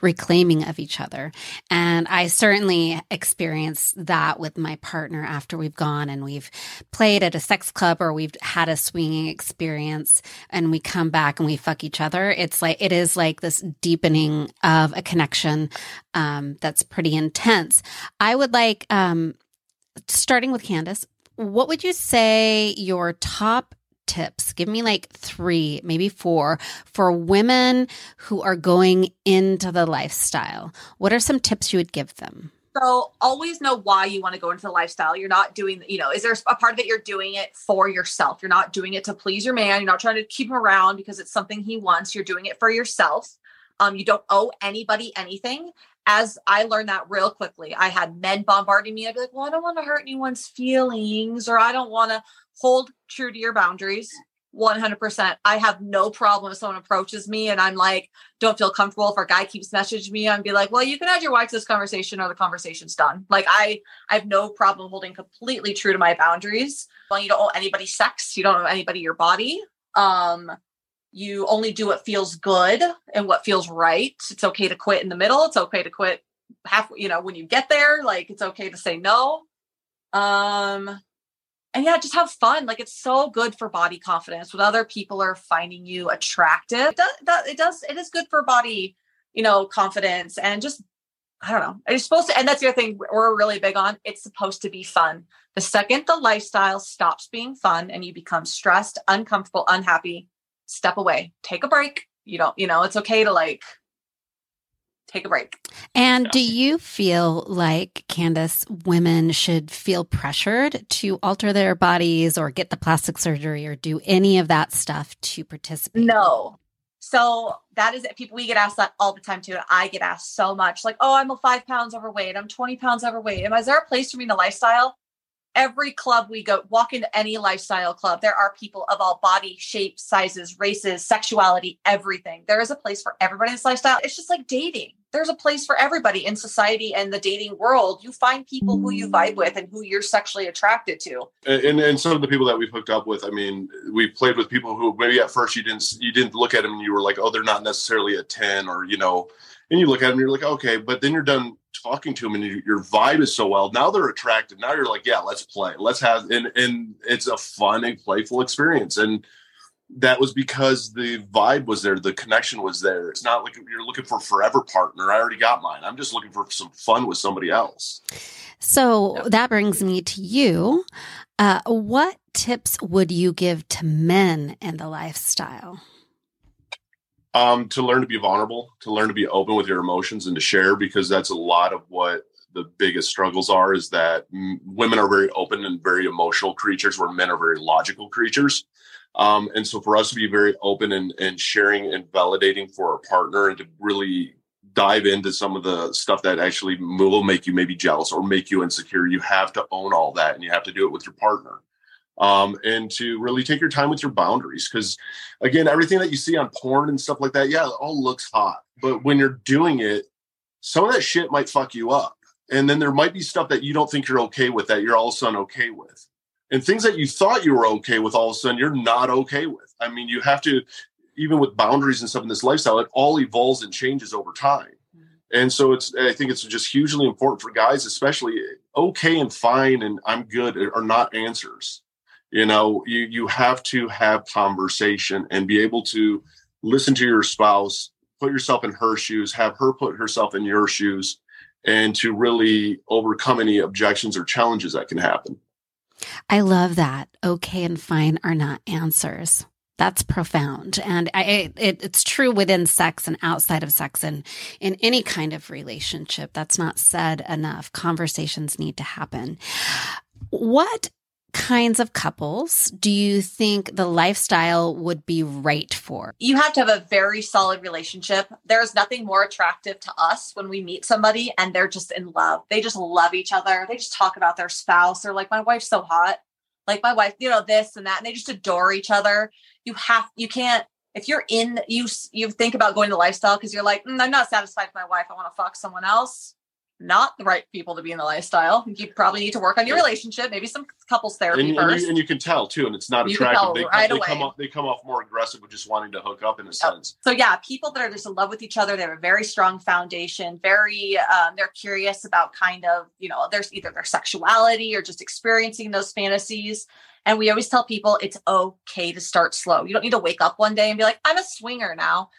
A: reclaiming of each other. And I certainly experienced that with my partner after we've gone and we've played at a sex club or we've had a swinging experience and we come back and we fuck each other. It's like, it is like this deepening of a connection um, that's pretty intense. I would like, um, starting with Candace, what would you say your top tips. Give me like three, maybe four for women who are going into the lifestyle. What are some tips you would give them?
D: So always know why you want to go into the lifestyle. You're not doing, you know, is there a part of it you're doing it for yourself? You're not doing it to please your man. You're not trying to keep him around because it's something he wants. You're doing it for yourself. Um, you don't owe anybody anything. As I learned that real quickly, I had men bombarding me. I'd be like, well, I don't want to hurt anyone's feelings or I don't want to hold true to your boundaries 100%. I have no problem if someone approaches me and I'm like, don't feel comfortable. If our guy keeps messaging me, I'd be like, well, you can add your wife to this conversation or the conversation's done. Like I, I have no problem holding completely true to my boundaries. Well, you don't owe anybody sex. You don't owe anybody your body. Um, you only do what feels good and what feels right. It's okay to quit in the middle. It's okay to quit half, you know, when you get there, like it's okay to say no. Um, and yeah, just have fun. Like it's so good for body confidence when other people are finding you attractive. It does, it does, it is good for body, you know, confidence and just, I don't know. It's supposed to, and that's the other thing we're really big on. It's supposed to be fun. The second the lifestyle stops being fun and you become stressed, uncomfortable, unhappy, step away, take a break. You don't, you know, it's okay to like take a break.
A: And yeah. do you feel like, Candace, women should feel pressured to alter their bodies or get the plastic surgery or do any of that stuff to participate?
D: No. So that is it. People, we get asked that all the time too. And I get asked so much like, oh, I'm a five pounds overweight. I'm 20 pounds overweight. Am, is there a place for me in the lifestyle? Every club we go walk into any lifestyle club there are people of all body shapes sizes races sexuality everything. There is a place for everybody in this lifestyle. It's just like dating. There's a place for everybody in society and the dating world. You find people who you vibe with and who you're sexually attracted to.
C: And, and, and some of the people that we've hooked up with i mean we played with people who maybe at first you didn't you didn't look at them and you were like oh they're not necessarily a 10 or you know and you look at them and you're like okay but then you're done talking to them and you, your vibe is so well now they're attracted now you're like yeah let's play. Let's have and and it's a fun and playful experience. And that was because the vibe was there the connection was there. It's not like you're looking for forever partner. I already got mine. I'm just looking for some fun with somebody else.
A: So yeah. that brings me to you. Uh, what tips would you give to men in the lifestyle
C: um, to learn to be vulnerable, to learn to be open with your emotions and to share, because that's a lot of what the biggest struggles are is that women are very open and very emotional creatures where men are very logical creatures. Um, and so for us to be very open and, and sharing and validating for our partner and to really dive into some of the stuff that actually will make you maybe jealous or make you insecure, you have to own all that and you have to do it with your partner um, and to really take your time with your boundaries. Because again, everything that you see on porn and stuff like that, yeah, it all looks hot. But when you're doing it, some of that shit might fuck you up. And then there might be stuff that you don't think you're okay with that you're all of a sudden okay with. And things that you thought you were okay with, all of a sudden you're not okay with. I mean, you have to, even with boundaries and stuff in this lifestyle, it all evolves and changes over time. And so it's I think it's just hugely important for guys, especially okay and fine and I'm good are not answers. You know, you you have to have conversation and be able to listen to your spouse, put yourself in her shoes, have her put herself in your shoes, and to really overcome any objections or challenges that can happen.
A: I love that. Okay and fine are not answers. That's profound. And I, it, it's true within sex and outside of sex and in any kind of relationship. That's not said enough. Conversations need to happen. What kinds of couples do you think the lifestyle would be right for?
D: You have to have a very solid relationship. There's nothing more attractive to us when we meet somebody and they're just in love. They just love each other. They just talk about their spouse. They're like, my wife's so hot. Like my wife, you know, this and that. And they just adore each other. You have, you can't, if you're in, you, you think about going to lifestyle because you're like, mm, I'm not satisfied with my wife. I want to fuck someone else not the right people to be in the lifestyle. You probably need to work on your relationship, maybe some couples therapy
C: and,
D: first.
C: And you, and you, can tell too, and it's not
D: you
C: attractive. They,
D: right
C: they come off they come off more aggressive with just wanting to hook up in a sense.
D: So yeah, people that are just in love with each other, they have a very strong foundation. Very, um, they're curious about kind of you know, there's either their sexuality or just experiencing those fantasies. And we always tell people it's okay to start slow. You don't need to wake up one day and be like, I'm a swinger now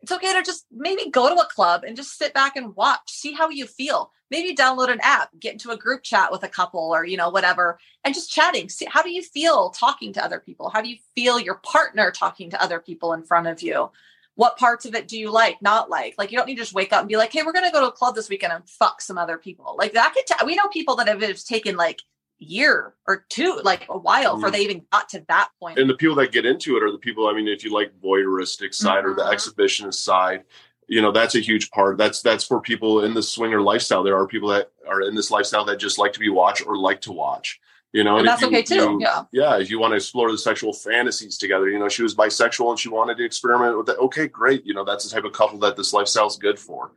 D: it's okay to just maybe go to a club and just sit back and watch, see how you feel. Maybe download an app, get into a group chat with a couple or, you know, whatever, and just chatting. See, how do you feel talking to other people? How do you feel your partner talking to other people in front of you? What parts of it do you like, not like? Like, you don't need to just wake up and be like, hey, we're going to go to a club this weekend and fuck some other people. Like, that could, t- we know people that have taken like year or two, like a while, mm-hmm. before they even got to that point.
C: And the people that get into it are the people. I mean, if you like voyeuristic side mm-hmm. or the mm-hmm. exhibitionist side, you know that's a huge part. That's that's for people in the swinger lifestyle. There are people that are in this lifestyle that just like to be watched or like to watch. You know,
D: and, and that's
C: you,
D: okay too.
C: You,
D: yeah,
C: yeah. If you want to explore the sexual fantasies together, you know, she was bisexual and she wanted to experiment with that. Okay, great. You know, that's the type of couple that this lifestyle is good for.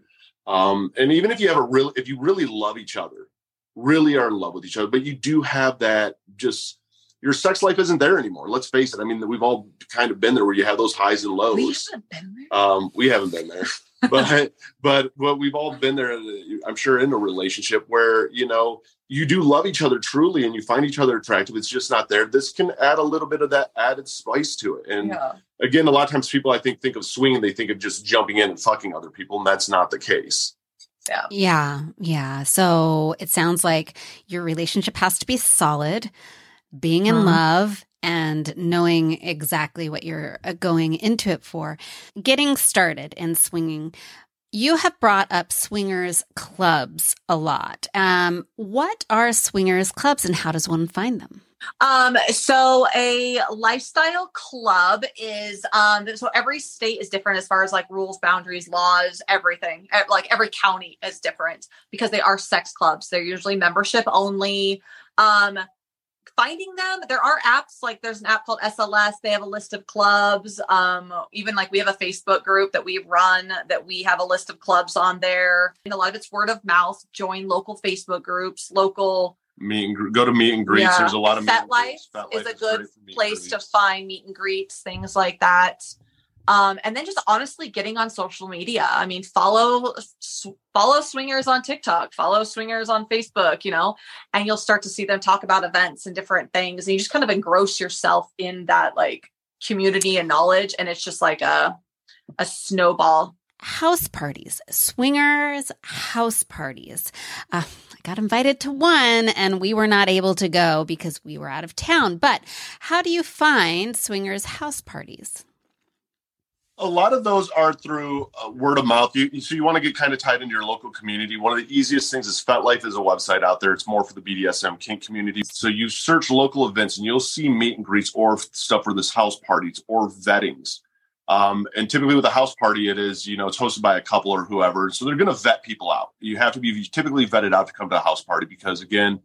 C: Um, and even if you have a real, if you really love each other, really are in love with each other, but you do have that just your sex life isn't there anymore. Let's face it. I mean, we've all kind of been there where you have those highs and lows.
D: We haven't been there.
C: Um, we haven't been there, but but but we've all been there. I'm sure in a relationship where you know you do love each other truly and you find each other attractive. It's just not there. This can add a little bit of that added spice to it. And yeah. again, a lot of times people I think think of swinging, they think of just jumping in and fucking other people, and that's not the case.
A: Yeah. Yeah. Yeah. So it sounds like your relationship has to be solid, being in mm-hmm. love and knowing exactly what you're uh, going into it for. Getting started in swinging. You have brought up swingers clubs a lot. Um, what are swingers clubs and how does one find them?
D: Um, so a lifestyle club is um so every state is different as far as like rules, boundaries, laws, everything. Like every county is different because they are sex clubs. They're usually membership only. Um finding them there are apps like there's an app called sls they have a list of clubs um even like we have a facebook group that we run that we have a list of clubs on there and a lot of it's word of mouth join local facebook groups local
C: meet and go to meet and greets. Yeah. There's a lot of
D: Fet Life is a good place to find meet and greets, things like that. Um, and then just honestly getting on social media. I mean, follow follow swingers on TikTok, follow swingers on Facebook, you know, and you'll start to see them talk about events and different things. And you just kind of engross yourself in that like community and knowledge. And it's just like a a snowball
A: house parties, swingers house parties. Uh, got invited to one and we were not able to go because we were out of town. But how do you find swingers house parties?
C: A lot of those are through uh, word of mouth. You, so you want to get kind of tied into your local community. One of the easiest things is FetLife is a website out there. It's more for the BDSM kink community. So you search local events and you'll see meet and greets or stuff for this house parties or vettings. Um, and typically with a house party, it is, you know, it's hosted by a couple or whoever. So they're going to vet people out. You have to be typically vetted out to come to a house party because, again,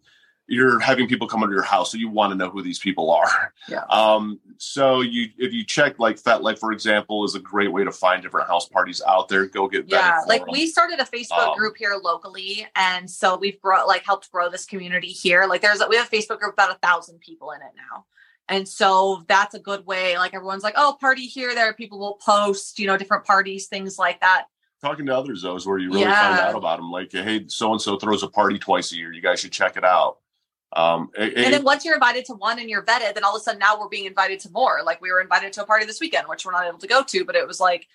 C: you're having people come into your house, so you want to know who these people are.
D: Yeah.
C: Um, so you, if you check like FetLife, for example, is a great way to find different house parties out there. Go get
D: yeah. Like them. we started a Facebook um, group here locally, and so we've brought like helped grow this community here. Like there's we have a Facebook group about a thousand people in it now. And so that's a good way. Like everyone's like, oh, party here, there. People will post, you know, different parties, things like that.
C: talking to others though is where you really yeah. find out about them. Like, hey, so and so throws a party twice a year. You guys should check it out.
D: Um, it, and then once you're invited to one and you're vetted, then all of a sudden now we're being invited to more. Like we were invited to a party this weekend, which we're not able to go to, but it was like,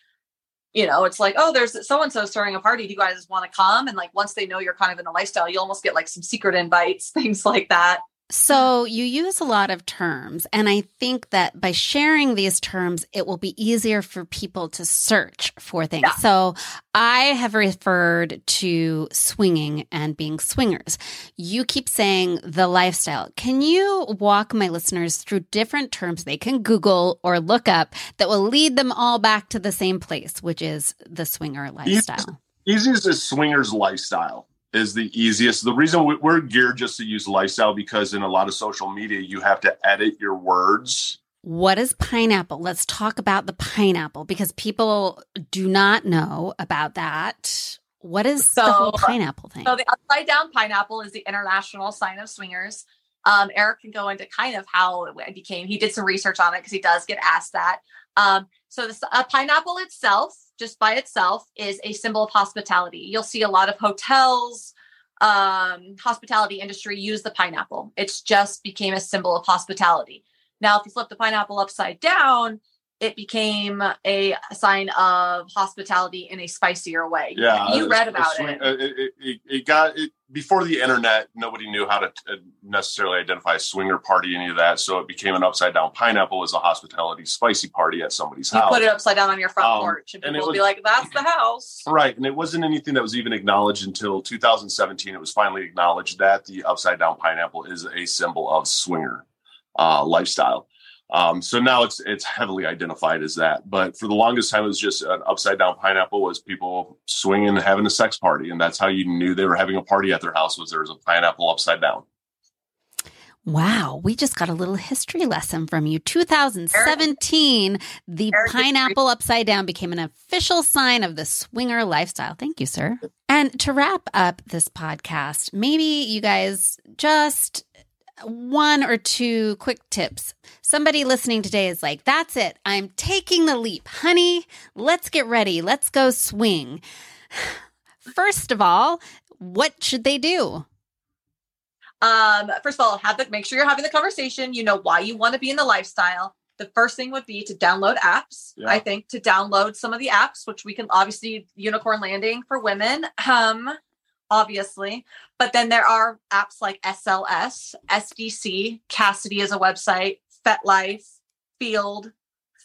D: you know, it's like, oh, there's so and so throwing a party. Do you guys want to come? And like once they know you're kind of in the lifestyle, you almost get like some secret invites, things like that.
A: So you use a lot of terms, and I think that by sharing these terms, it will be easier for people to search for things. Yeah. So I have referred to swinging and being swingers. You keep saying the lifestyle. Can you walk my listeners through different terms they can Google or look up that will lead them all back to the same place, which is the swinger lifestyle?
C: Easiest is swingers lifestyle is the easiest. The reason we're geared just to use lifestyle because in a lot of social media, you have to edit your words.
A: What is pineapple? Let's talk about the pineapple because people do not know about that. What is so, the whole pineapple thing?
D: So the upside down pineapple is the international sign of swingers. Um, Eric can go into kind of how it became. He did some research on it because he does get asked that. Um, so the uh, pineapple itself just by itself is a symbol of hospitality. You'll see a lot of hotels, um, hospitality industry use the pineapple. It's just became a symbol of hospitality. Now, if you flip the pineapple upside down, it became a sign of hospitality in a spicier way.
C: Yeah,
D: you read about swing,
C: it. It, it. it, got it, before the internet. Nobody knew how to uh, necessarily identify a swinger party, any of that. So it became an upside down pineapple as a hospitality spicy party at somebody's
D: you
C: house.
D: Put it upside down on your front um, porch, and people and will be like, "That's the house."
C: Right, and it wasn't anything that was even acknowledged until 2017. It was finally acknowledged that the upside down pineapple is a symbol of swinger uh, lifestyle. Um, so now it's it's heavily identified as that. But for the longest time, it was just an upside down pineapple was people swinging and having a sex party, and that's how you knew they were having a party at their house was there was a pineapple upside down.
A: Wow, we just got a little history lesson from you. 2017, the pineapple upside down became an official sign of the swinger lifestyle. Thank you, sir. And to wrap up this podcast, maybe you guys just one or two quick tips. Somebody listening today is like, that's it. I'm taking the leap. Honey, let's get ready. Let's go swing. First of all, what should they do?
D: Um, first of all, have the make sure you're having the conversation. You know why you want to be in the lifestyle. The first thing would be to download apps. Yeah. I think to download some of the apps, which we can obviously Unicorn Landing for women. Um, obviously. But then there are apps like SLS, SDC, Kasidie is a website, FetLife, Feeld,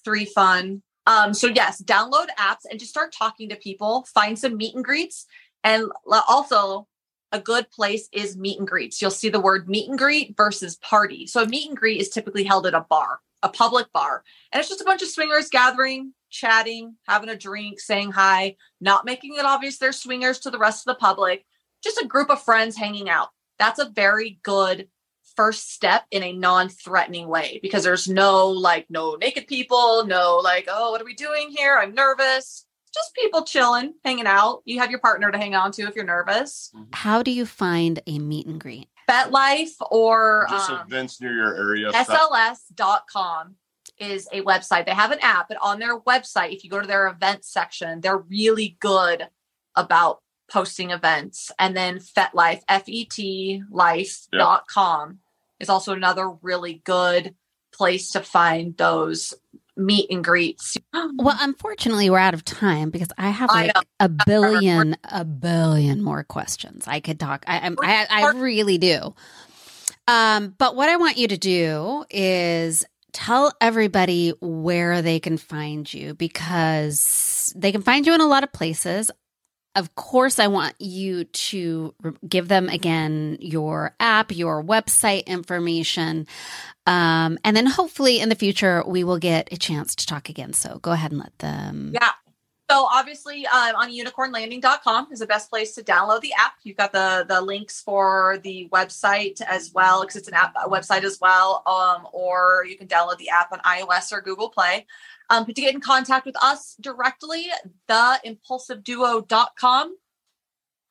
D: Three Fun. Um, so yes, download apps and just start talking to people. Find some meet and greets, and also a good place is meet and greets. You'll see the word meet and greet versus party. So a meet and greet is typically held at a bar, a public bar, and it's just a bunch of swingers gathering, chatting, having a drink, saying hi, not making it obvious they're swingers to the rest of the public, just a group of friends hanging out. That's a very good first step in a non-threatening way because there's no like no naked people, no like oh what are we doing here? I'm nervous. Just people chilling, hanging out. You have your partner to hang on to if you're nervous.
A: Mm-hmm. How do you find a meet and greet?
D: FetLife or
C: just um, events near your area.
D: SLS.com is a website. They have an app, but on their website, if you go to their events section, they're really good about posting events. And then FetLife, F E T life.com yep. is also another really good place to find those meet and greets.
A: Well, unfortunately, we're out of time because I have like I a billion, a billion more questions. I could talk. I, I, I really do. Um, but what I want you to do is tell everybody where they can find you because they can find you in a lot of places of course, I want you to give them again your app, your website information. Um, and then hopefully in the future, we will get a chance to talk again. So go ahead and let them.
D: Yeah. So obviously um, on unicornlanding.com is the best place to download the app. You've got the the links for the website as well because it's an app website as well. Um, or you can download the app on iOS or Google Play. Um, but to get in contact with us directly, theimpulsiveduo.com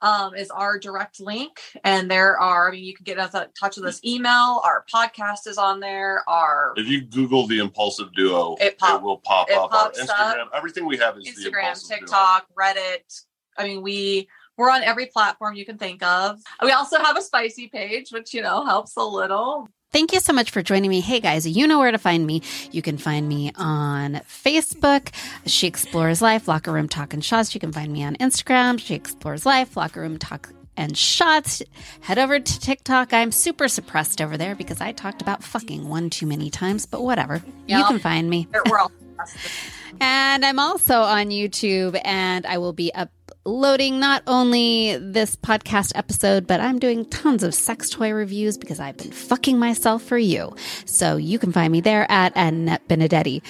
D: um, is our direct link. And there are, I mean, you can get us in touch with us email. Our podcast is on there. Our
C: if you Google the Impulsive Duo,
D: it, pop,
C: it will pop
D: it
C: up. Our Instagram,
D: up.
C: everything we have is the
D: Instagram,
C: Impulsive Duo.
D: TikTok, Reddit. I mean, we we're on every platform you can think of. We also have a spicy page, which you know helps a little.
A: Thank you so much for joining me. Hey guys, you know where to find me. You can find me on Facebook, She Explores Life, Locker Room Talk and Shots. You can find me on Instagram, She Explores Life, Locker Room Talk and Shots. Head over to TikTok. I'm super suppressed over there because I talked about fucking one too many times, but whatever. You can find me. And I'm also on YouTube, and I will be uploading not only this podcast episode, but I'm doing tons of sex toy reviews because I've been fucking myself for you. So you can find me there at Annette Benedetti.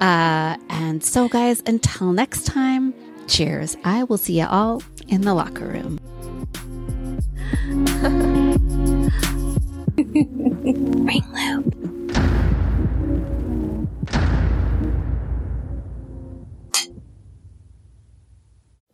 A: Uh, and so, guys, until next time, cheers. I will see you all in the locker room.
B: Ring loop.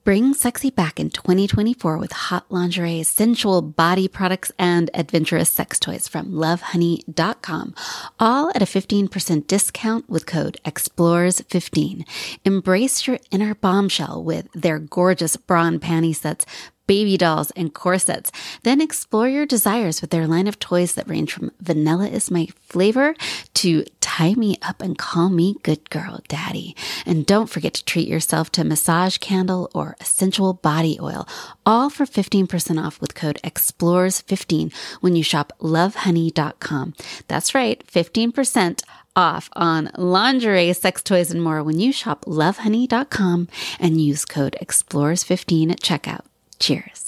A: Bring sexy back in 2024 with hot lingerie, sensual body products, and adventurous sex toys from lovehoney.com. All at a 15% discount with code EXPLORES15. Embrace your inner bombshell with their gorgeous bra and panty sets, baby dolls, and corsets. Then explore your desires with their line of toys that range from vanilla is my flavor to tie me up and call me good girl daddy. And don't forget to treat yourself to a massage candle or a sensual body oil, all for 15% off with code EXPLORES15 when you shop lovehoney.com. That's right, 15% off on lingerie, sex toys, and more when you shop lovehoney.com and use code EXPLORES15 at checkout. Cheers.